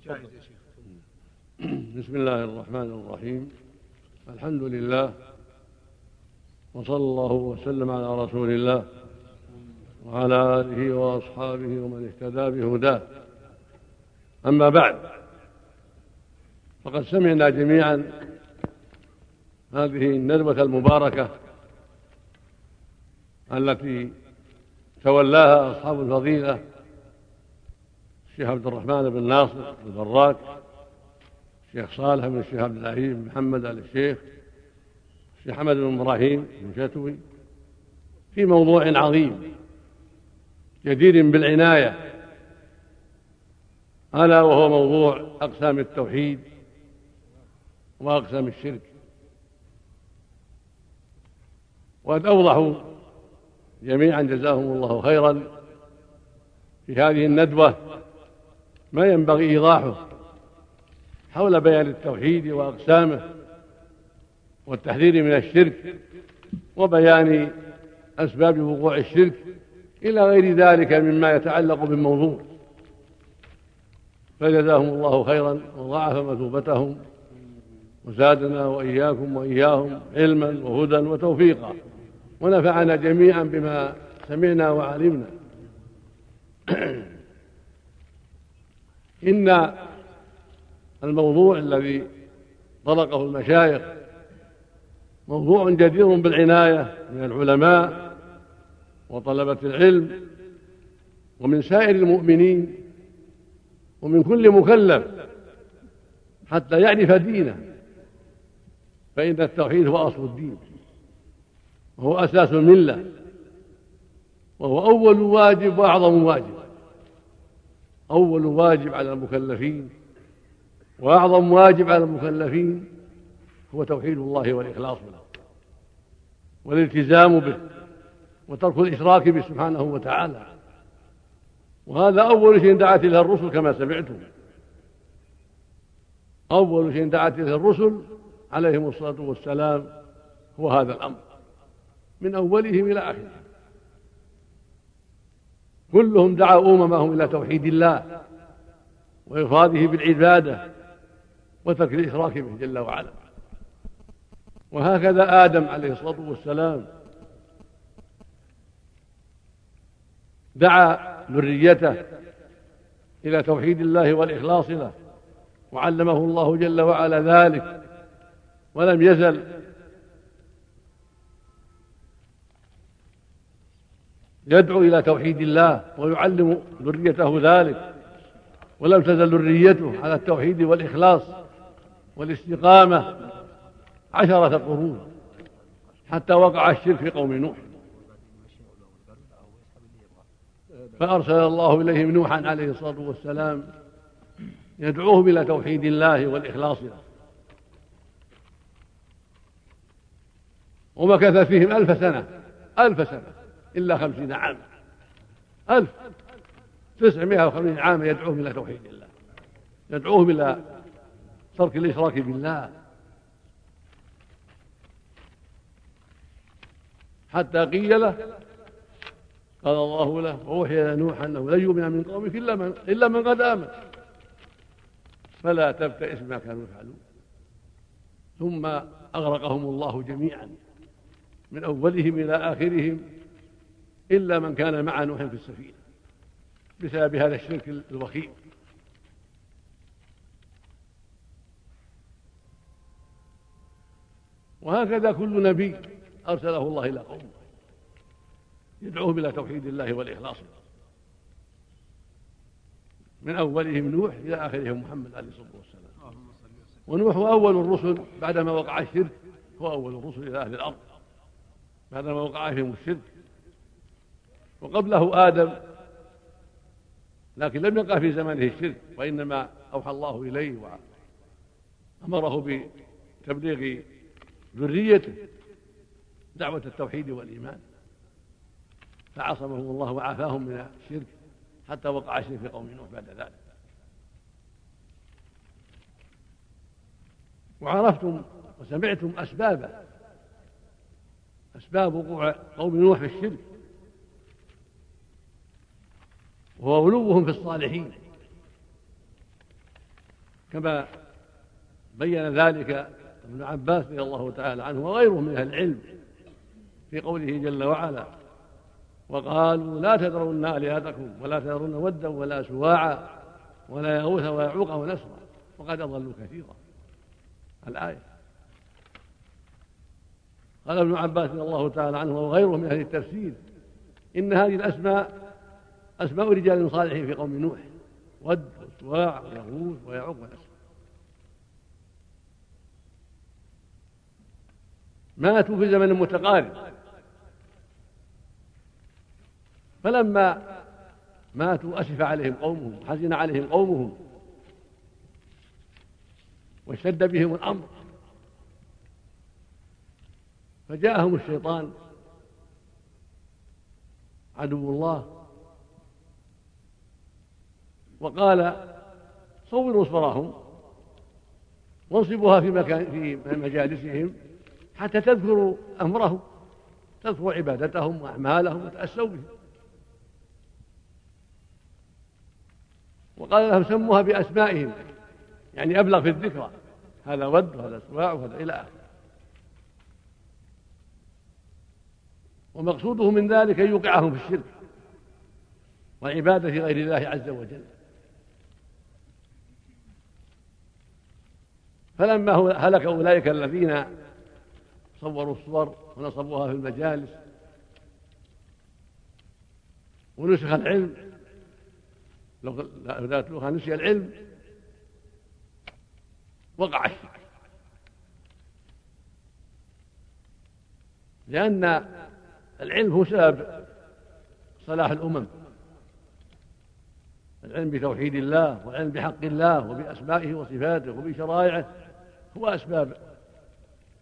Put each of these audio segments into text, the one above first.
بسم الله الرحمن الرحيم. الحمد لله وصلى الله وسلم على رسول الله وعلى آله وأصحابه ومن اهتدى بهداه. أما بعد فقد سمعنا جميعا هذه الندوة المباركة التي تولاها أصحاب الفضيلة الشيخ عبد الرحمن بن ناصر البراك الشيخ صالح بن الشيخ عبد العزيز بن محمد آل الشيخ الشيخ حمد بن إبراهيم بن شتوي في موضوع عظيم جدير بالعناية ألا وهو موضوع أقسام التوحيد وأقسام الشرك. وقد أوضحوا جميعا جزاهم الله خيرا في هذه الندوة ما ينبغي إيضاحه حول بيان التوحيد وأقسامه والتحذير من الشرك وبيان أسباب وقوع الشرك إلى غير ذلك مما يتعلق بالموضوع. فجزاهم الله خيرا وضاعف مثوبتهم وزادنا وإياكم وإياهم علما وهدى وتوفيقا ونفعنا جميعا بما سمعنا وعلمنا. إن الموضوع الذي طلقه المشايخ موضوع جدير بالعناية من العلماء وطلبة العلم ومن سائر المؤمنين ومن كل مكلف حتى يعرف دينه فإن التوحيد هو أصل الدين وهو أساس الملة وهو أول واجب وأعظم واجب. أول واجب على المكلفين وأعظم واجب على المكلفين هو توحيد الله والإخلاص له والالتزام به وترك الإشراك به سبحانه وتعالى. وهذا أول شيء دعت إليه الرسل كما سمعتم. أول شيء دعت إليه الرسل عليهم الصلاة والسلام هو هذا الأمر من أولهم إلى آخرهم. كلهم دعوا أممهم إلى توحيد الله وإفراده بالعبادة وترك الإشراك به جل وعلا. وهكذا آدم عليه الصلاة والسلام دعا ذريته إلى توحيد الله والإخلاص له وعلمه الله جل وعلا ذلك ولم يزل يدعو إلى توحيد الله ويعلم ذريته ذلك. ولم تزل ذريته على التوحيد والإخلاص والاستقامة عشرة قرون حتى وقع الشرك في قوم نوح. فأرسل الله إليهم نوحا عليه الصلاة والسلام يدعوهم إلى توحيد الله والإخلاص له. ومكث فيهم ألف سنة ألف سنة. إلا خمسين عاما ألف. تسعمائة وخمسين عاما يدعوهم إلى توحيد الله. يدعوهم إلى ترك الإشراك بالله. حتى قيل له قال الله له ووحي إلى نوح أنه لن يؤمن من قومك إلا من إلا من قد آمن. فلا تبتئس بما كانوا يفعلون. ثم أغرقهم الله جميعا من أولهم إلى آخرهم. إلا من كان مع نوح في السفينة بسبب هذا الشرك الوخيم. وهكذا كل نبي أرسله الله إلى قومه يدعوهم إلى توحيد الله والإخلاص. من أولهم نوح إلى آخرهم محمد عليه الصلاة والسلام. ونوح هو أول الرسل بعدما وقع الشرك هو أول الرسل إلى أهل الأرض. بعدما وقع فيهم الشرك وقبله آدم لكن لم يقع في زمانه الشرك وإنما أوحى الله إليه وأمره بتبليغ ذريته دعوة التوحيد والإيمان. فعصمهم الله وعافاهم من الشرك حتى وقع الشرك في قوم نوح بعد ذلك. وعرفتم وسمعتم أسبابه أسباب وقوع قوم نوح في الشرك. وهو غلوهم في الصالحين. كما بين ذلك ابن عباس رضي الله تعالى عنه وغيره من أهل العلم في قوله جل وعلا وقالوا لا تذرون آلهتكم ولا تذرون ودا ولا سواعا ولا يغوث ويعوق ونسرا وقد أضلوا كثيرا. الآية. قال ابن عباس رضي الله تعالى عنه وغيره من أهل التفسير إن هذه الأسماء أسماء رجال صالحين في قوم نوح ود وسواع ويغوث ويعوق ونسر ماتوا في زمن متقارب. فلما ماتوا أسف عليهم قومهم حزن عليهم قومهم. واشتد بهم الأمر. فجاءهم الشيطان عدو الله. وقال صوروا صورهم وانصبوها في مكان في مجالسهم حتى تذكروا أمرهم تذكروا عبادتهم وأعمالهم وتأسوا بهم. وقال لهم سموها بأسمائهم يعني أبلغ في الذكرى هذا ود وهذا سواع وهذا إلى اخره ومقصوده من ذلك ان يوقعهم في الشرك وعباده غير الله عز وجل. فلما هلك أولئك الذين صوروا الصور ونصبوها في المجالس ونسخ العلم. لو لا نسي العلم وقع الشرك. لأن العلم هو سبب صلاح الأمم. العلم بتوحيد الله والعلم بحق الله وبأسمائه وصفاته وبشرائعه. هو أسباب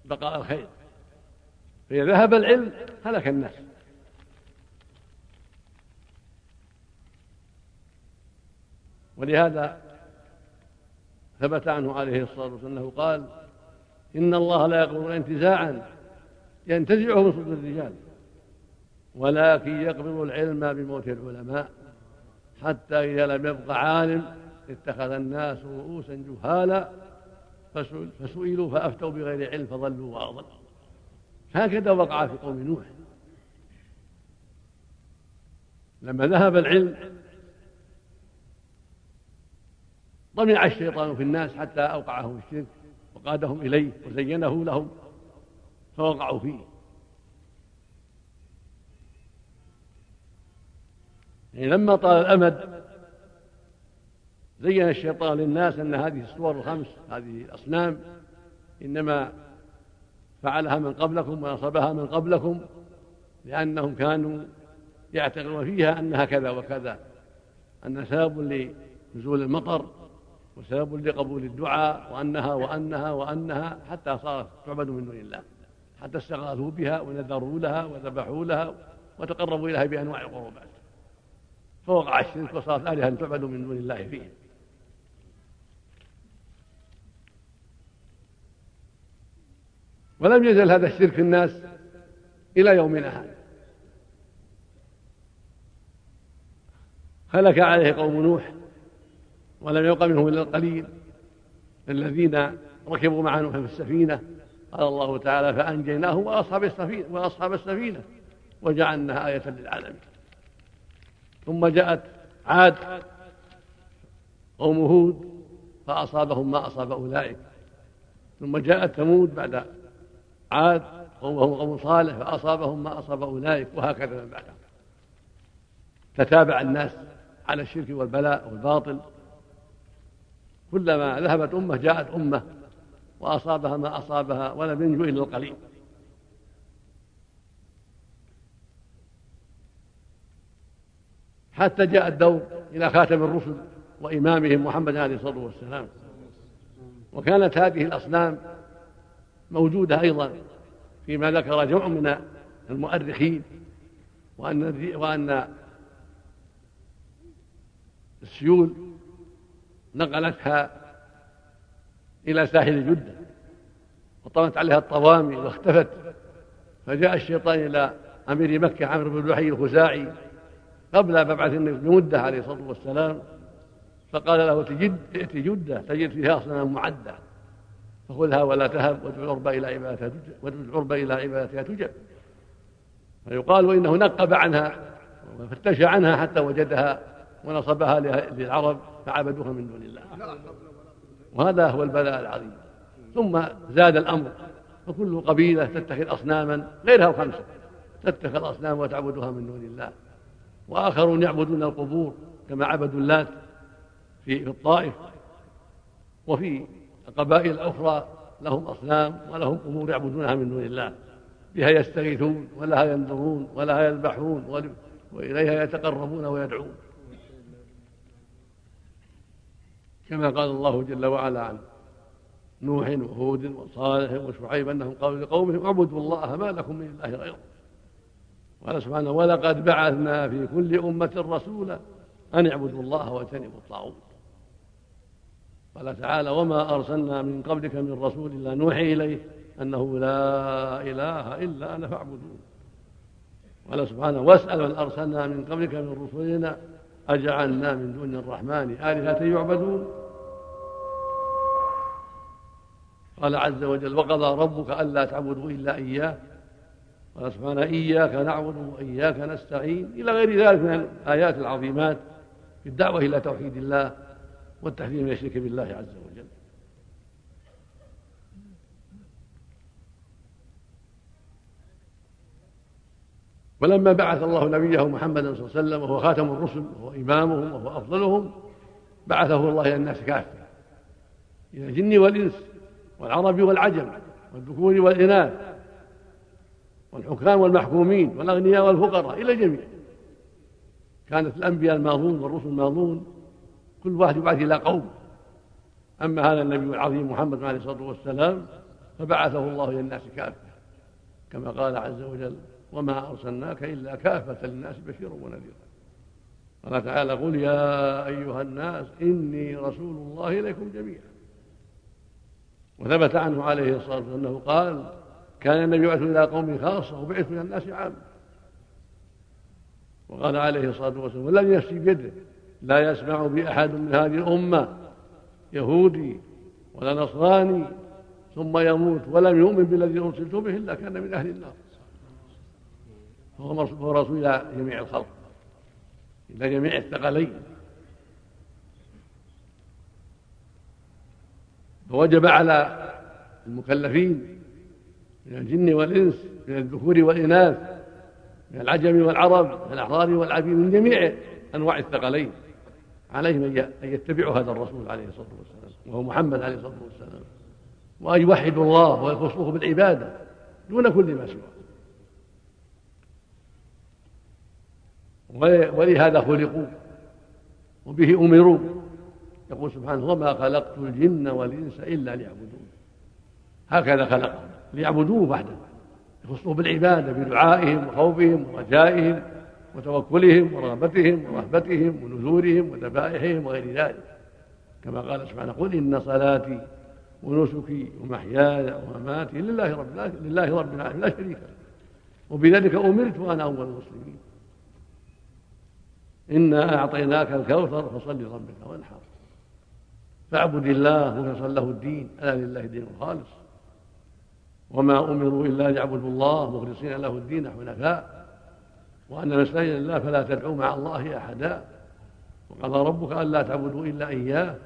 بقاء الخير. فإذا ذهب العلم هلك الناس. ولهذا ثبت عنه عليه الصلاة والسلام أنه قال إن الله لا يقبض انتزاعا ينتزعه من صدور الرجال ولكن يقبض العلم بموت العلماء حتى إذا لم يبق عالم اتخذ الناس رؤوسا جهالا فسئلوا فأفتوا بغير علم فضلوا وأضلوا هكذا وقع في قوم نوح. لما ذهب العلم طمع الشيطان في الناس حتى أوقعهم الشرك وقادهم إليه وزينه لهم فوقعوا فيه. يعني لما طال الأمد زين الشيطان للناس أن هذه الصور الخمس هذه الأصنام إنما فعلها من قبلكم ونصبها من قبلكم لأنهم كانوا يعتقدون فيها أنها كذا وكذا أن سبب لنزول المطر وسبب لقبول الدعاء وأنها وأنها وأنها حتى صارت تعبد من دون الله حتى استغاثوا بها ونذروا لها وذبحوا لها وتقربوا إليها بأنواع القربات فوقع الشرك وصارت آلهة تعبد من دون الله فيهم ولم يزل هذا الشرك في الناس إلى يومنا هذا. هلك عليه قوم نوح ولم يبق منهم إلا القليل. الذين ركبوا مع نوح في السفينة. قال الله تعالى فأنجيناه وأصحاب السفينة وأصحاب السفينة وجعلناها آية للعالمين. ثم جاءت عاد قوم هود فأصابهم ما أصاب أولئك. ثم جاءت ثمود بعد عاد وهم قوم صالح فأصابهم ما أصاب أولئك وهكذا من بعدهم تتابع الناس على الشرك والبلاء والباطل. كلما ذهبت أمة جاءت أمة وأصابها ما أصابها ولم ينجو إلا القليل. حتى جاء الدور إلى خاتم الرسل وإمامهم محمد عليه الصلاة والسلام. وكانت هذه الأصنام موجودة أيضا فيما ذكر جمع من المؤرخين وأن وأن السيول نقلتها إلى ساحل جدة وطمت عليها الطوامي واختفت فجاء الشيطان إلى أمير مكة عمرو بن لحي الخزاعي قبل مبعث النبي بمدة عليه الصلاة والسلام فقال له ائت جدة تجد فيها أصنام معدة. فخذها ولا تهب وادعو العرب إلى عبادتها وادعو العرب إلى عبادتها تجب. فيقال إنه نقب عنها وفتش عنها حتى وجدها ونصبها للعرب فعبدوها من دون الله. وهذا هو البلاء العظيم. ثم زاد الأمر فكل قبيلة تتخذ أصناما غيرها الخمسة تتخذ أصناما وتعبدها من دون الله. وآخرون يعبدون القبور كما عبدوا اللات في الطائف. وفي القبائل الأخرى لهم أصنام ولهم قبور يعبدونها من دون الله. بها يستغيثون ولها ينظرون ولها يذبحون وإليها يتقربون ويدعون. كما قال الله جل وعلا عن نوح وهود وصالح وشعيب أنهم قالوا لقومهم اعبدوا الله ما لكم من إله غيره. قال سبحانه ولقد بعثنا في كل أمة رسولا أن اعبدوا الله واجتنبوا الطاغوت قال تعالى وما أرسلنا من قبلك من رسول إلا نوحي إليه أنه لا إله إلا أنا فاعبدون. قال سبحانه واسأل من أرسلنا من قبلك من رسلنا أجعلنا من دون الرحمن آلهة يعبدون. قال عز وجل وقضى ربك ألا تعبدوا إلا إياه. قال سبحانه إياك نعبد وإياك نستعين. إلى غير ذلك من الآيات العظيمات في الدعوة إلى توحيد الله والتحذير من الشرك بالله عز وجل. ولما بعث الله نبيه محمدا صلى الله عليه وسلم وهو خاتم الرسل وهو إمامهم وهو أفضلهم بعثه الله إلى الناس كافة. إلى الجن والإنس والعرب والعجم والذكور والإناث والحكام والمحكومين والأغنياء والفقراء إلى الجميع. كانت الأنبياء الماضون والرسل الماضون كل واحد يبعث إلى قوم. أما هذا النبي العظيم محمد عليه الصلاة والسلام فبعثه الله إلى الناس كافة كما قال عز وجل وما أرسلناك إلا كافة للناس بشيرا ونذيرا. قال تعالى قل يا أيها الناس إني رسول الله إليكم جميعا. وثبت عنه عليه الصلاة والسلام أنه قال كان النبي يبعث إلى قوم خاصة وبعث إلى الناس عامة. وقال عليه الصلاة والسلام والذي نفسي بيده لا يسمع بي أحد من هذه الأمة يهودي ولا نصراني ثم يموت ولم يؤمن بالذي أرسلت به إلا كان من أهل النار. فهو رسول إلى جميع الخلق إلى جميع الثقلين. فوجب على المكلفين من الجن والإنس من الذكور والإناث من العجم والعرب من الأحرار والعبيد من جميع أنواع الثقلين. عليهم أن يتبعوا هذا الرسول عليه الصلاة والسلام وهو محمد عليه الصلاة والسلام. وأن يوحدوا الله ويخصوه بالعبادة دون كل ما سواه. ولهذا خلقوا وبه أمروا. يقول سبحانه وما خلقت الجن والإنس إلا ليعبدون. هكذا خلقهم ليعبدوه وحده. يخصوه بالعبادة بدعائهم وخوفهم ورجائهم. وتوكلهم ورغبتهم ورهبتهم ونذورهم وذبائحهم وغير ذلك. كما قال سبحانه قل إن صلاتي ونسكي ومحياي ومماتي لله رب لله رب العالمين لا شريك له. وبذلك أمرت وأنا أول المسلمين. إنا أعطيناك الكوثر فصل لربك وانحر. فاعبد الله مخلصا له الدين ألا لله الدين الخالص. وما أمروا إلا ليعبدوا الله مخلصين له الدين حنفاء. وأن المساجد لله فلا تدعوا مع الله أحدا. وقضى ربك ألا تعبدوا إلا إياه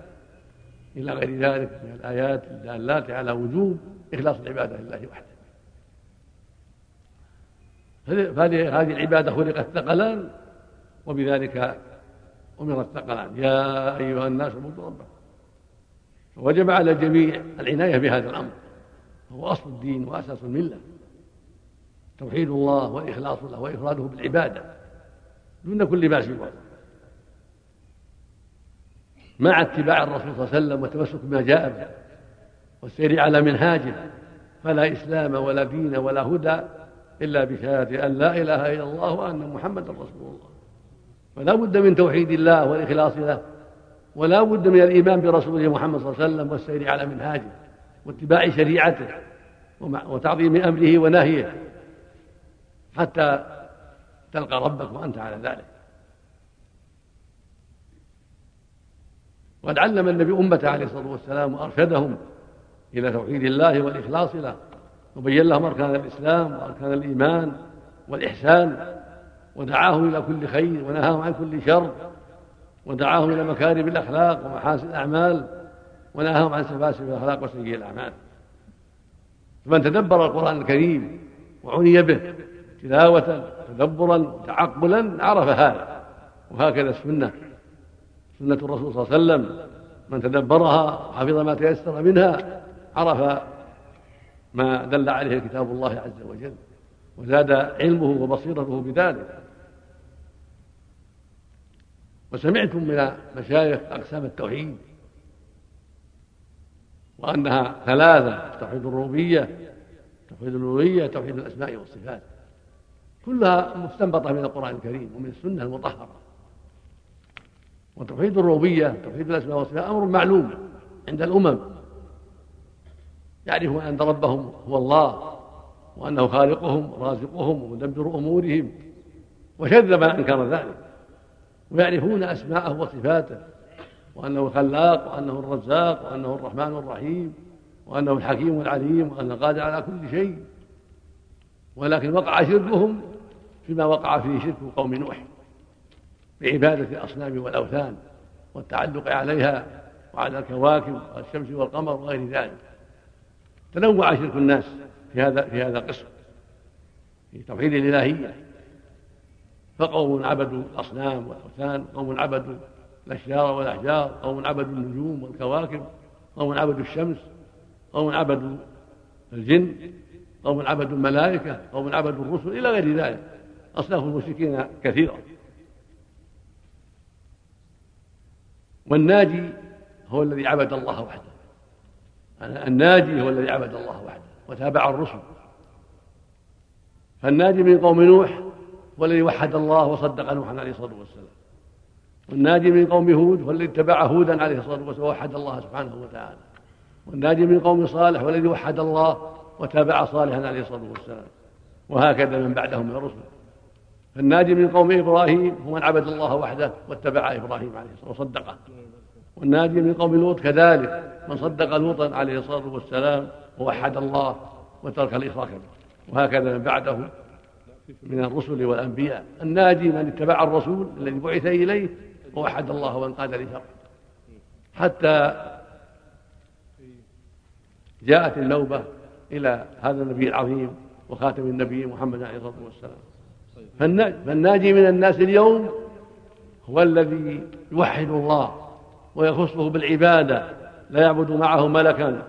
إلى غير ذلك من الآيات الدالات على وجوب إخلاص العبادة لله وحده. فهذه العبادة خلقت ثقلان وبذلك أمر الثقلان. يا أيها الناس اعبدوا ربكم. فوجب على الجميع العناية بهذا الأمر. هو أصل الدين وأساس الملة. توحيد الله والإخلاص له وإفراده بالعبادة دون كل ما سواه. مع اتباع الرسول صلى الله عليه وسلم والتمسك بما جاء به والسير على منهاجه فلا إسلام ولا دين ولا هدى إلا بشهادة أن لا إله إلا الله وأن محمدا رسول الله. فلا بد من توحيد الله والإخلاص له ولا بد من الإيمان برسوله محمد صلى الله عليه وسلم والسير على منهاجه واتباع شريعته وتعظيم أمره ونهيه. حتى تلقى ربك وأنت على ذلك. وقد علم النبي أمته عليه الصلاة والسلام وأرشدهم إلى توحيد الله والإخلاص له وبين لهم أركان الإسلام وأركان الإيمان والإحسان ودعاهم إلى كل خير ونهاهم عن كل شر ودعاهم إلى مكارم الأخلاق ومحاسن الأعمال ونهاهم عن سفاسف الأخلاق وسيئ الأعمال. فمن تدبر القرآن الكريم وعني به تلاوة تدبرا وتعقلا عرف هذا. وهكذا السنة سنة الرسول صلى الله عليه وسلم. من تدبرها وحفظ ما تيسر منها عرف ما دل عليه كتاب الله عز وجل. وزاد علمه وبصيرته بذلك. وسمعتم من مشايخ أقسام التوحيد وأنها ثلاثة توحيد الربوبية توحيد الألوهية توحيد الأسماء والصفات. كلها مستنبطة من القرآن الكريم ومن السنة المطهرة. وتوحيد الربوبية توحيد الأسماء والصفات أمر معلوم عند الأمم. يعرفون أن ربهم هو الله وأنه خالقهم ورازقهم ومدبر أمورهم وشذ من أنكر ذلك. ويعرفون أسماءه وصفاته وأنه الخلاق وأنه الرزاق وأنه الرحمن الرحيم وأنه الحكيم العليم وأنه قادر على كل شيء. ولكن وقع شركهم فيما وقع فيه شرك قوم نوح بعبادة الأصنام والأوثان والتعلق عليها وعلى الكواكب والشمس والقمر وغير ذلك. تنوع شرك الناس في هذا في هذا القسم في توحيد الإلهية. فقوم عبدوا الأصنام والأوثان قوم عبدوا الأشجار والأحجار قوم عبدوا النجوم والكواكب قوم عبدوا الشمس قوم عبدوا الجن قوم عبدوا الملائكة قوم عبدوا الرسل إلى غير ذلك. أصناف المشركين كثيرة. والناجي هو الذي عبد الله وحده. الناجي هو الذي عبد الله وحده وتابع الرسل. فالناجي من قوم نوح هو الذي وحد الله وصدق نوحا عليه الصلاة والسلام. والناجي من قوم هود هو الذي اتبع هودا عليه الصلاة والسلام ووحد الله سبحانه وتعالى. والناجي من قوم صالح هو الذي وحد الله وتابع صالحا عليه الصلاة والسلام. وهكذا من بعدهم من الرسل. فالناجي من قوم إبراهيم هو من عبد الله وحده واتبع إبراهيم عليه الصلاة والسلام وصدقه. والناجي من قوم لوط كذلك من صدق لوطا عليه الصلاة والسلام ووحد الله وترك الإشراك به. وهكذا من بعده من الرسل والأنبياء. الناجي من اتبع الرسول الذي بعث إليه ووحد الله وانقاد لشره حتى جاءت النوبه إلى هذا النبي العظيم وخاتم النبيين محمد عليه الصلاة والسلام. فالناجي من الناس اليوم هو الذي يوحد الله ويخصه بالعبادة لا يعبد معه ملكا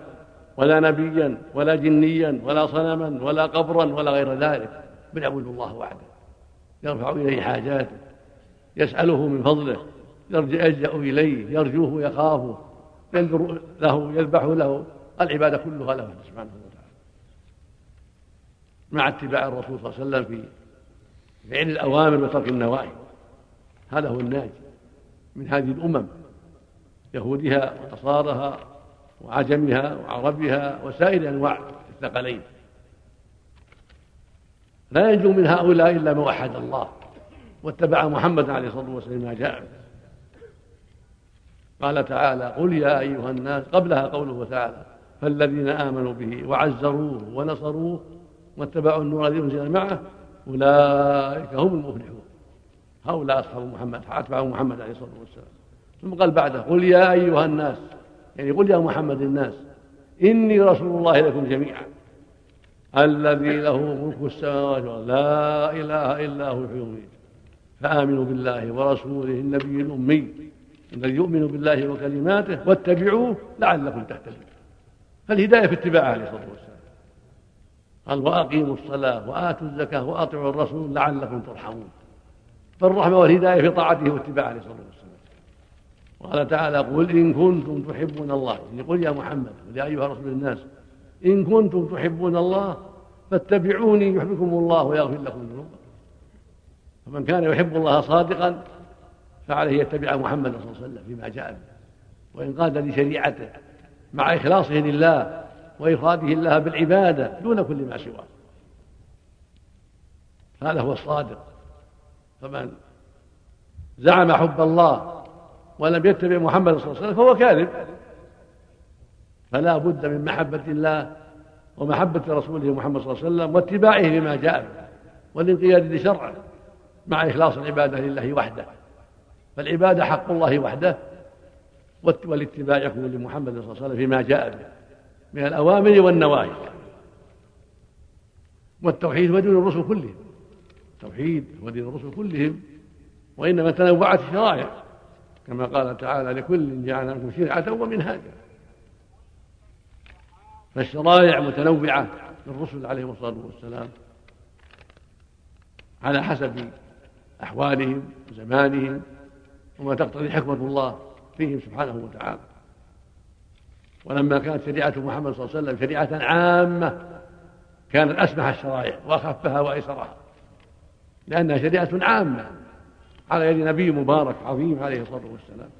ولا نبيا ولا جنيا ولا صنما ولا قبرا ولا غير ذلك بل يعبد الله وحده يرفع إليه حاجاته يسأله من فضله يلجأ إليه يرجوه ويخافه ينذر له يذبح له العبادة كلها له سبحانه وتعالى. مع اتباع الرسول صلى الله عليه وسلم في فعل الأوامر وترك النواهي. هذا هو الناجي من هذه الأمم يهودها ونصارها وعجمها وعربها وسائر أنواع الثقلين. لا ينجو من هؤلاء إلا من وحد الله واتبع محمد عليه الصلاة والسلام ما جاء. قال تعالى قل يا أيها الناس قبلها قوله تعالى فالذين آمنوا به وعزروه ونصروه واتبعوا النور الذي أنزل معه أولئك هم المفلحون. هؤلاء أصحاب محمد اتبعوا محمد عليه الصلاة والسلام. ثم قال بعده قل يا أيها الناس يعني قل يا محمد الناس إني رسول الله لكم جميعا. الذي له ملك السماوات والأرض. لا إله إلا هو ويميت فآمنوا بالله ورسوله النبي الأمي الذي يؤمن بالله وكلماته واتبعوه لعلكم تهتدون. فالهداية في اتباعه عليه الصلاة والسلام. قال وأقيموا الصلاة وآتوا الزكاة وأطيعوا الرسول لعلكم ترحمون. فالرحمة والهداية في طاعته واتباعه عليه الصلاة والسلام. قال تعالى قل إن كنتم تحبون الله. يعني قل يا محمد يا أيها رسول الناس إن كنتم تحبون الله فاتبعوني يحبكم الله ويغفر لكم ذنوبكم فمن كان يحب الله صادقا فعليه يتبع محمدا صلى الله عليه وسلم فيما جاء به. وإن قاد لشريعته مع إخلاصه لله وإفراده الله بالعبادة دون كل ما سواه. هذا هو الصادق. فمن زعم حب الله ولم يتبع محمد صلى الله عليه وسلم فهو كاذب. فلا بد من محبة الله ومحبة رسوله محمد صلى الله عليه وسلم واتباعه لما جاء به والانقياد لشرعه مع إخلاص العبادة لله وحده. فالعبادة حق الله وحده والاتباع يكون لمحمد صلى الله عليه وسلم فيما جاء به. من الأوامر والنواهي. والتوحيد هو دين الرسل كلهم. التوحيد هو دين الرسل كلهم. وإنما تنوعت الشرائع. كما قال تعالى لكل جعلنا منكم شرعة ومنهاجا. فالشرائع متنوعة. للرسل عليهم الصلاة والسلام على حسب أحوالهم وزمانهم وما تقتضي حكمة الله فيهم سبحانه وتعالى. ولما كانت شريعة محمد صلى الله عليه وسلم شريعة عامة كانت أسمح الشرائع وأخفها وأيسرها لأنها شريعة عامة على يد نبي مبارك عظيم عليه الصلاة والسلام.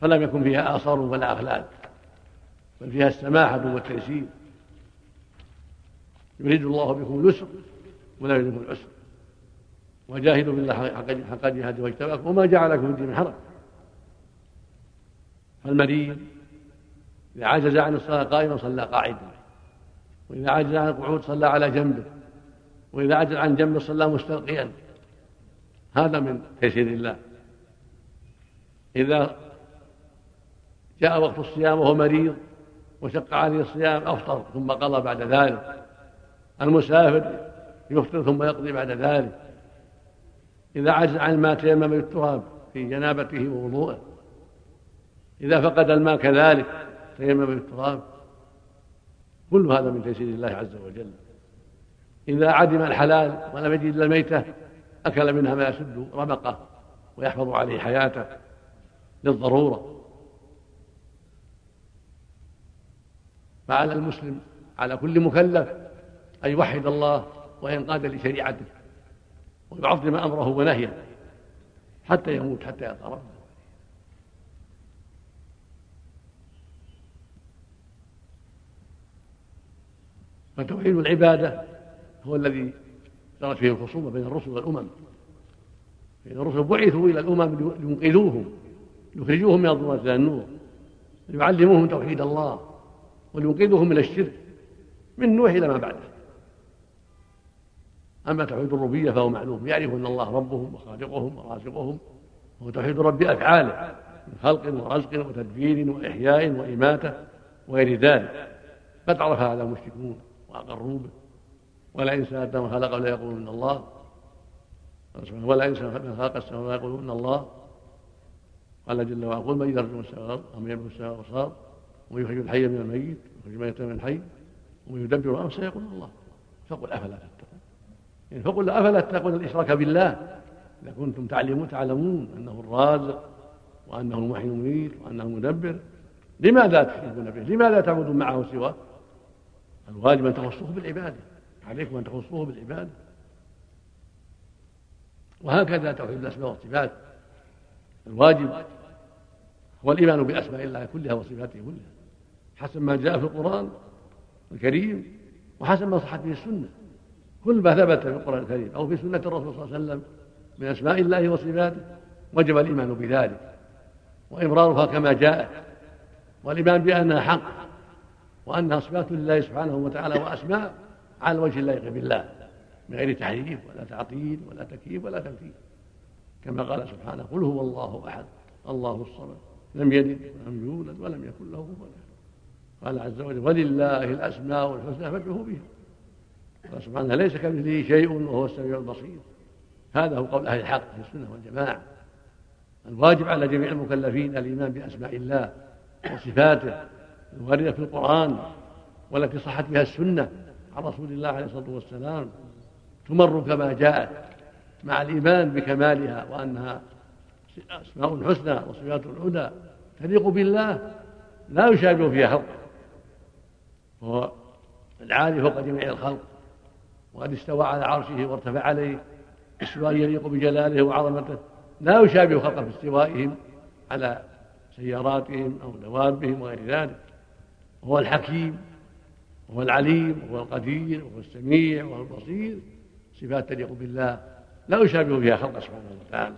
فلم يكن فيها آثار ولا أخلاق بل فيها السماحة والتيسير. يريد الله بكم اليسر ولا يريد بكم العسر. وجاهدوا بالله حق جهاده واجتباكم وما جعلكم في الدين من حرج فالمريض إذا عجز عن الصلاة قائما صلى قاعدا. وإذا عجز عن القعود صلى على جنبه. وإذا عجز عن جنبه صلى مستلقيا. هذا من تيسير الله. إذا جاء وقت الصيام وهو مريض وشق عليه الصيام أفطر ثم قضى بعد ذلك. المسافر يفطر ثم يقضي بعد ذلك. إذا عجز عن الماء تيمم بالتراب في جنابته ووضوءه. إذا فقد الماء كذلك. تيمم بالتراب. كل هذا من تيسير الله عز وجل. إذا عدم الحلال ولم يجد إلا الميتة أكل منها ما يسد رمقه ويحفظ عليه حياته للضرورة. فعلى المسلم على كل مكلف أن يوحد الله وينقاد لشريعته ويعظم أمره ونهيه حتى يموت حتى يلقى ربه فتوحيد العبادة هو الذي جرت فيه الخصومة بين الرسل والأمم. فإن الرسل بعثوا إلى الأمم لينقذوهم ليخرجوهم من الظلمات إلى النور ليعلموهم توحيد الله ولينقذهم من الشرك من نوح إلى ما بعده. أما توحيد الربوبية فهو معلوم يعرف أن الله ربهم وخالقهم ورازقهم وهو توحيد رب أفعاله من خلق ورزق وتدبير وإحياء وإماتة وغير ذلك. قد عرف هذا المشركون. وأقروا به ولئن سألتهم خلق لا يقولون الله. ولئن من خلق السماوات يقولون الله. قال جل وعلا قل من يرجو السماء والأرض ومن يملك السماء والأبصار ومن يخرج الحي من الميت ويخرج الميت من الحي ومن يدبر الأمر سيقول الله. فقل أفلا تتقون. يعني فقل أفلا تتقون الإشراك بالله. إذا كنتم تعلمون تعلمون أنه الرازق وأنه المحيي المميت وأنه المدبر. لماذا تشركون به؟ لماذا تعبدون معه سواه؟ الواجب أن تخصوه بالعبادة. عليكم أن تخصوه بالعبادة. وهكذا توحيد الأسماء والصفات. الواجب هو الإيمان بأسماء الله كلها وصفاته كلها. حسب ما جاء في القرآن الكريم وحسب ما صحت به السنة. كل ما ثبت في القرآن الكريم أو في سنة الرسول صلى الله عليه وسلم من أسماء الله وصفاته وجب الإيمان بذلك. وإمرارها كما جاءت. والإيمان بأنها حق. وانها صفات لله سبحانه وتعالى وأسماء على الوجه اللائق بالله من غير تحريف ولا تعطيل ولا تكييف ولا تمثيل. كما قال سبحانه قل هو الله أحد الله الصمد لم يلد ولم يولد ولم يكن له كفوا قال عز وجل ولله الأسماء الحسنى فادعوه بها. قال سبحانه ليس كمثله شيء وهو السميع البصير. هذا هو قول أهل الحق في السنة والجماعة. الواجب على جميع المكلفين الإيمان بأسماء الله وصفاته الواردة في القرآن والتي صحت بها السنة عن رسول الله عليه الصلاة والسلام تمر كما جاءت مع الإيمان بكمالها وأنها أسماء حسنى وصفات الهدى تليق بالله لا يشابه فيها خلق وهو العالي فوق جميع الخلق وقد استوى على عرشه وارتفع عليه استواء يليق بجلاله وعظمته لا يشابه خلقه في استوائهم على سياراتهم أو دوابهم وغير ذلك وهو الحكيم وهو العليم وهو القدير وهو السميع وهو البصير. صفات تليق بالله لا يشابه فيها خلق سبحانه وتعالى.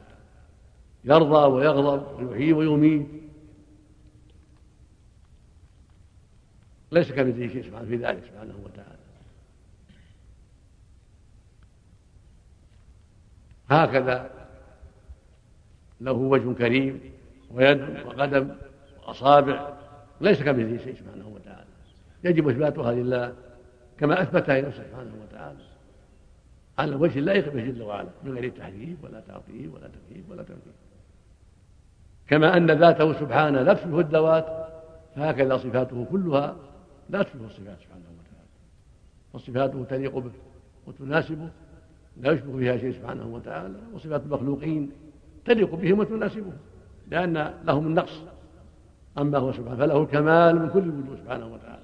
يرضى ويغضب ويحيي ويميت. ليس كمثله شيء سبحانه في ذلك سبحانه وتعالى. هكذا له وجه كريم ويد وقدم وأصابع. ليس كمثله شيء سبحانه وتعالى. يجب إثباتها لله كما أثبتها لنفسه سبحانه وتعالى. على الوجه اللائق به جل وعلا من غير تحريف ولا تعطيل ولا تكييف ولا تمثيل كما أن ذاته سبحانه لا تشبه الذوات فهكذا صفاته كلها لا تشبه الصفات سبحانه وتعالى. فصفاته تليق به وتناسبه لا يشبه فيها شيء سبحانه وتعالى. وصفات المخلوقين تليق بهم وتناسبه لأن لهم النقص. أما هو سبحانه فله الكمال من كل الوجوه سبحانه وتعالى.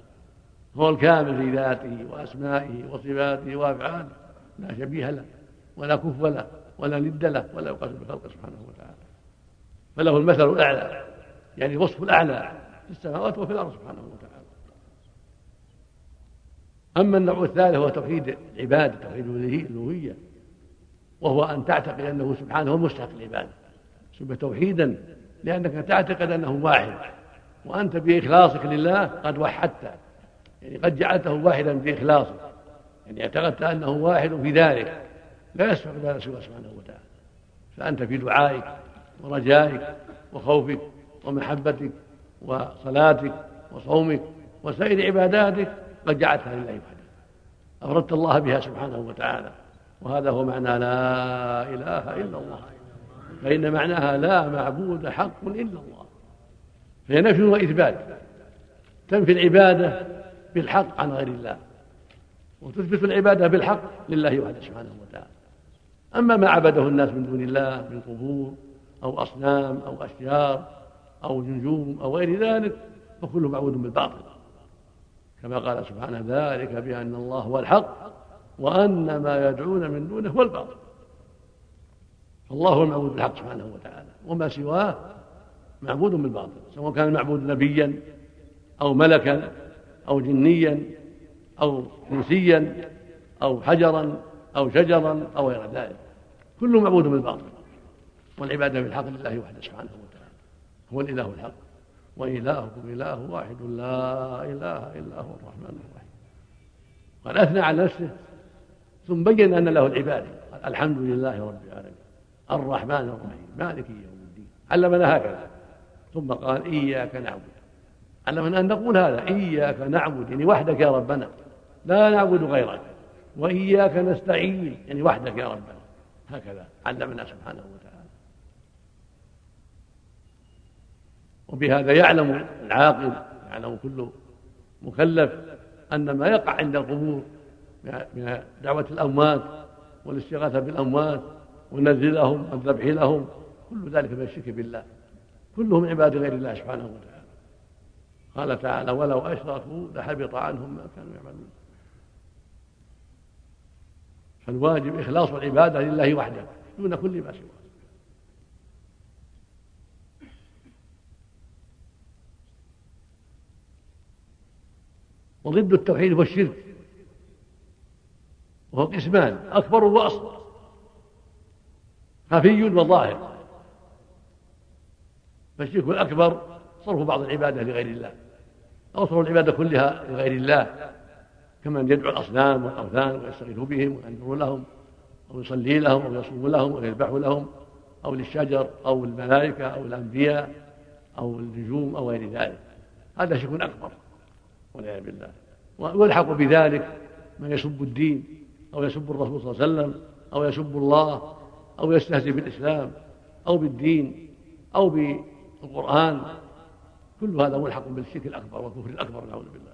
هو الكامل في ذاته وأسمائه وصفاته وأفعاله. لا شبيه له ولا كف له ولا ند له ولا يقاس بخلقه سبحانه وتعالى. فله المثل الأعلى يعني الوصف الأعلى في السماوات وفي الأرض سبحانه وتعالى. أما النوع الثالث هو توحيد العبادة توحيد الألوهية وهو أن تعتقد أنه سبحانه هو المستحق العبادة. سمي توحيدا لأنك تعتقد أنه واحد وأنت بإخلاصك لله قد وحدت. يعني قد جعلته واحدا بإخلاصك يعني اعتقدت أنه واحد في ذلك. لا يسبق ذلك سوى سبحانه وتعالى. فأنت في دعائك ورجائك وخوفك ومحبتك وصلاتك وصومك وسائر عباداتك قد جعلتها لله وحده أفردت الله بها سبحانه وتعالى. وهذا هو معنى لا إله إلا الله. فإن معناها لا معبود حق إلا الله. فهي نفي وإثبات. تنفي العبادة بالحق عن غير الله. وتثبت العبادة بالحق لله وحده سبحانه وتعالى. أما ما عبده الناس من دون الله من قبور أو أصنام أو أشجار أو نجوم أو غير ذلك فكل معبود بالباطل. كما قال سبحانه ذلك بأن الله هو الحق وأن ما يدعون من دونه هو الباطل. فالله هو المعبود بالحق سبحانه وتعالى وما سواه معبود بالباطل سواء كان المعبود نبيا أو ملكا أو جنيا أو انسيا أو حجرا أو شجرا أو غير ذلك. كل معبود بالباطل والعبادة بالحق لله وحده سبحانه وتعالى. هو الإله الحق. وإلهكم إله واحد لا إله إلا هو الرحمن الرحيم. قال أثنى على نفسه ثم بين أن له العبادة الحمد لله رب العالمين. الرحمن الرحيم مالك يوم الدين. علمنا هكذا. ثم قال إياك نعبد. علمنا أن نقول هذا إياك نعبد يعني وحدك يا ربنا. لا نعبد غيرك وإياك نستعين يعني وحدك يا ربنا. هكذا علمنا سبحانه وتعالى. وبهذا يعلم العاقل يعلم كل مكلف أن ما يقع عند القبور من دعوة الأموات والاستغاثة بالأموات والنذر لهم والذبح لهم كل ذلك من الشرك بالله. كلهم عباد غير الله سبحانه وتعالى. قال تعالى ولو أشركوا لحبط عنهم ما كانوا يعملون. فالواجب إخلاص العبادة لله وحده دون كل ما سواه. وضد التوحيد هو الشرك. وهو قسمان أكبر وأصغر. خفي وظاهر. فالشرك الأكبر صرف بعض العبادة لغير الله. أو صرف العبادة كلها لغير الله كمن يدعو الأصنام والأوثان ويستغيث بهم وينذر لهم أو يصلي لهم أو يصوم لهم أو يذبح لهم أو للشجر أو الملائكة أو الأنبياء أو النجوم أو غير ذلك. هذا شرك أكبر والعياذ بالله. ويلحق بذلك من يسب الدين أو يسب الرسول صلى الله عليه وسلم أو يسب الله أو يستهزئ بالإسلام أو بالدين أو بالقرآن كل هذا ملحق بالشرك الأكبر والكفر الأكبر نعوذ بالله.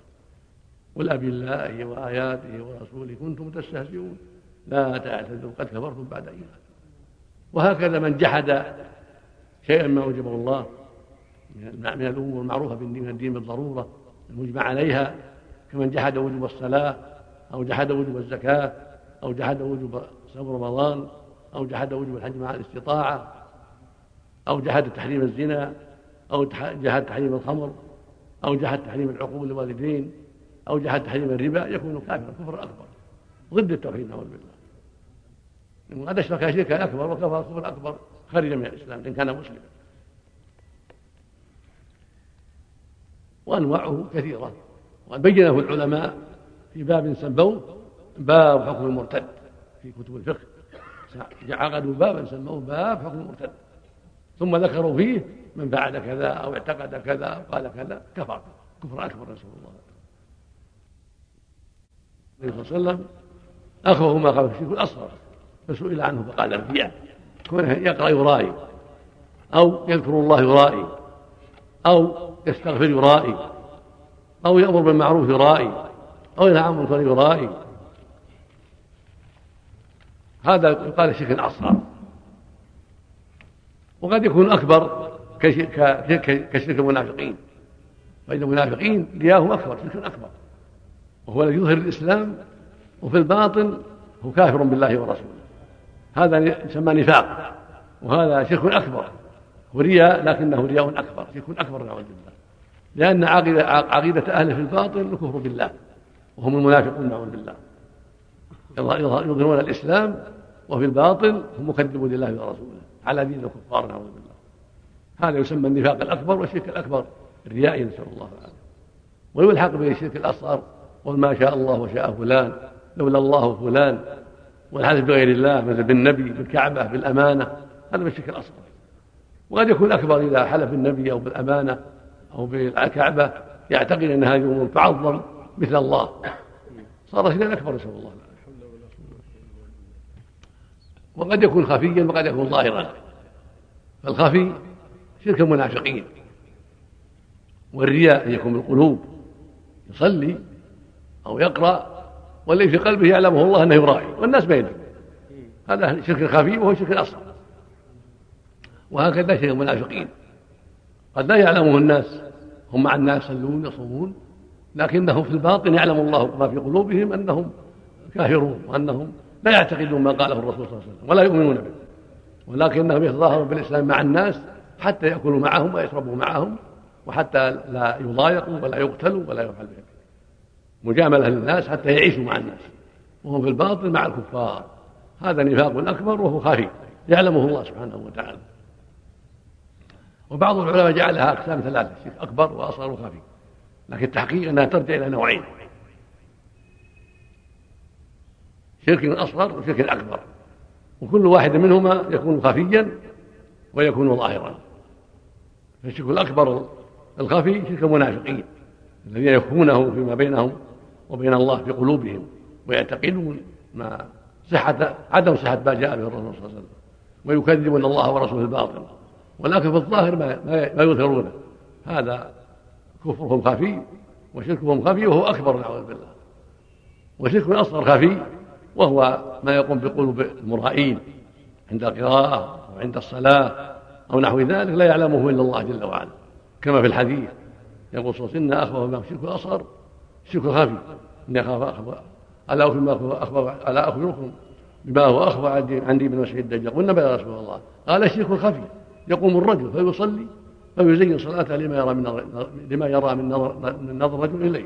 قل الله وآياته ورسوله كنتم تستهزئون. لا تعتذروا قد كفرتم بعد إيمان وهكذا من جحد شيئا ما أوجبه الله من الأمور المعروفة من الدين بالضرورة المجمع عليها كمن جحد وجوب الصلاة أو جحد وجوب الزكاة أو جحد وجوب صوم رمضان أو جحد وجوب الحج مع الاستطاعة أو جحد تحريم الزنا أو جحد تحريم الخمر أو جحد تحريم العقوق للوالدين أو جحد تحريم الربا يكون كافرا كفر أكبر. ضد التوحيد نعوذ بالله. قد أشرك شركا أكبر وكفر كفر أكبر خرج من الإسلام إن كان مسلما. وأنواعه كثيرة. وقد بينه العلماء في باب سموه باب حكم المرتد. في كتب الفقه عقدوا بابا سموه باب حكم المرتد. ثم ذكروا فيه من فعل كذا أو اعتقد كذا أو قال كذا كفر. كفر أكبر نسال الله. النبي صلى الله عليه وسلم أخوه ما قال الشرك الاصغر فسئل عنه فقال كونه يقرأ يرائي أو يذكر الله يرائي أو يستغفر يرائي أو يأمر بالمعروف يرائي أو ينهى عن المنكر يرائي. هذا يقال الشرك الاصغر وقد يكون أكبر كشرك المنافقين. فإن المنافقين رياهم أكبر شرك أكبر وهو الذي يظهر الإسلام وفي الباطن هو كافر بالله ورسوله. هذا يسمى نفاق. وهذا شرك أكبر. ورياء لكنه رياء أكبر. شرك أكبر نعوذ بالله. لأن عقيدة, عقيدة أهله في الباطن الكفر بالله. وهم المنافقون نعوذ بالله. يظهرون الإسلام وفي الباطن هم مكذبون لله ورسوله. على دين الكفار نعوذ بالله. هذا يسمى النفاق الأكبر والشرك الأكبر الرياء نسأل الله العافية. ويلحق به الشرك الأصغر ما شاء الله وشاء فلان لولا الله فلان والحدث بغير الله مثل بالنبي بالكعبة بالأمانة هذا من الشرك الأصغر. وقد يكون أكبر إذا حلف بالنبي أو بالأمانة أو بالكعبة يعتقد أن هذه أمور تعظم مثل الله. صار شيئا أكبر نسأل الله العافية. وقد يكون خفيا وقد يكون ظاهرا. فالخفي شرك المنافقين. والرياء ان يكون بالقلوب يصلي أو يقرأ والذي في قلبه يعلمه الله أنه يراعي والناس بينه هذا شرك خفي وهو شرك اصغر وهكذا شرك المنافقين. قد لا يعلمه الناس هم مع الناس يصلون يصومون لكنهم في الباطن يعلم الله ما في قلوبهم أنهم كافرون وأنهم لا يعتقدون ما قاله الرسول صلى الله عليه وسلم ولا يؤمنون به. ولكنهم يتظاهرون بالإسلام مع الناس حتى يأكلوا معهم ويشربوا معهم وحتى لا يضايقوا ولا يقتلوا ولا يفعل بهم مجاملة للناس حتى يعيشوا مع الناس. وهم في الباطل مع الكفار. هذا نفاق أكبر وهو خفي. يعلمه الله سبحانه وتعالى. وبعض العلماء جعلها أقسام ثلاثة شرك أكبر وأصغر وخفي. لكن التحقيق أنها ترجع إلى نوعين. شرك أصغر وشرك أكبر. وكل واحد منهما يكون خفيا ويكون ظاهرا. فالشرك الأكبر الخفي شرك المنافقين الذين يخفونه فيما بينهم وبين الله في قلوبهم ويعتقدون ما صحة عدم صحة ما جاء به الرسول صلى الله عليه وسلم. ويكذبون الله ورسوله الباطل. ولكن في الظاهر ما, ما يظهرونه. هذا كفرهم خفي وشركهم خفي وهو أكبر نعوذ بالله. وشرك أصغر خفي وهو ما يقوم بقلوب المرائين عند القراءة أو عند الصلاة أو نحو ذلك لا يعلمه إلا الله جل وعلا. كما في الحديث يقول صلى الله عليه وسلم إن أخوف ما الشرك الأصغر الشرك الخفي إني أخاف ألا أخبر ألا أخبركم بما هو أخفى عندي من مسيح الدجال. قلنا بلى رسول الله. قال الشرك الخفي يقوم الرجل فيصلي فيزين صلاته لما يرى من لما يرى من نظر من نظر رجل إليه.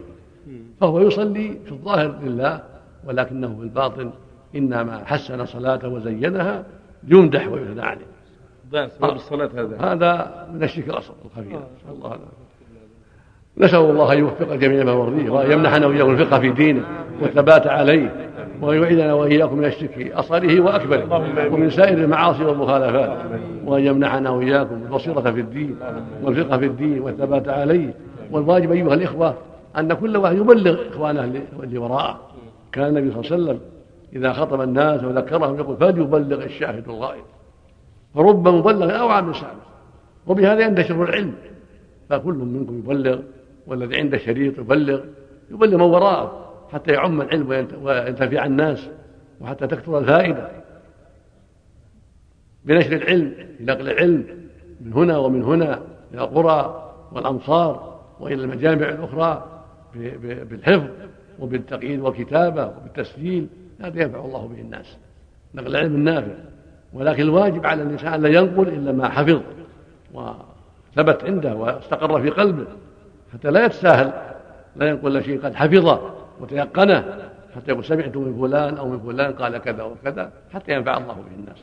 فهو يصلي في الظاهر لله ولكنه في الباطن إنما حسن صلاته وزينها ليمدح ويثنى عليه سبب الصلاة هذا. هذا من الشرك الأصغر الخفي نسأل الله نسأل الله أن يوفق الجميع ما يرضيه وأن يمنحنا وإياكم الفقه في دينه والثبات عليه وأن يعيذنا وإياكم من الشرك أصغره وأكبره ومن سائر المعاصي والمخالفات وأن يمنحنا وإياكم البصيرة في الدين والفقه في الدين والثبات عليه والواجب أيها الإخوة أن كل واحد يبلغ إخوانه اللي وراءه. كان النبي صلى الله عليه وسلم إذا خطب الناس وذكرهم يقول فليبلغ الشاهد الغائب. فرب مبلغ أوعى من سامع وبهذا ينتشر العلم. فكل منكم يبلغ والذي عنده شريط يبلغ. يبلغ من وراءه حتى يعم العلم وينتفع الناس وحتى تكثر الفائدة. بنشر العلم بنقل العلم من هنا ومن هنا إلى القرى والأمصار وإلى المجامع الأخرى بالحفظ وبالتقييد والكتابة وبالتسجيل. هذا ينفع الله به الناس. نقل العلم النافع. ولكن الواجب على الإنسان أن لا ينقل إلا ما حفظ وثبت عنده واستقر في قلبه. حتى لا يتساهل. لا ينقل شيء. قد حفظه وتيقنه حتى يقول سمعت من فلان أو من فلان قال كذا وكذا. حتى ينفع الله به الناس.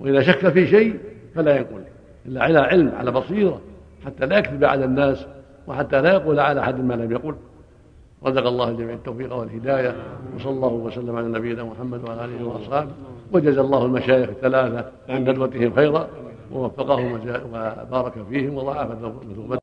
وإذا شك في شيء فلا ينقل. إلا على علم على بصيرة. حتى لا يكذب على الناس. وحتى لا يقول على أحد ما لم يقل. رزق الله الجميع التوفيق والهداية وصلى الله وسلم على نبينا محمد وعلى آله وأصحابه وجزى الله المشايخ الثلاثة عن ندوتهم خيرا ووفقهم وبارك فيهم وضاعف مثوبتهم